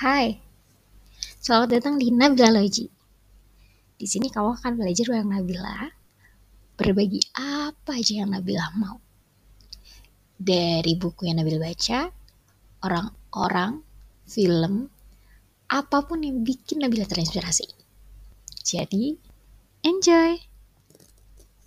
Hai, selamat datang di Nabila Logi. Di sini kamu akan belajar bareng Nabila, berbagi apa aja yang Nabila mau. Dari buku yang Nabila baca, orang-orang, film, apa pun yang bikin Nabila terinspirasi. Jadi, enjoy!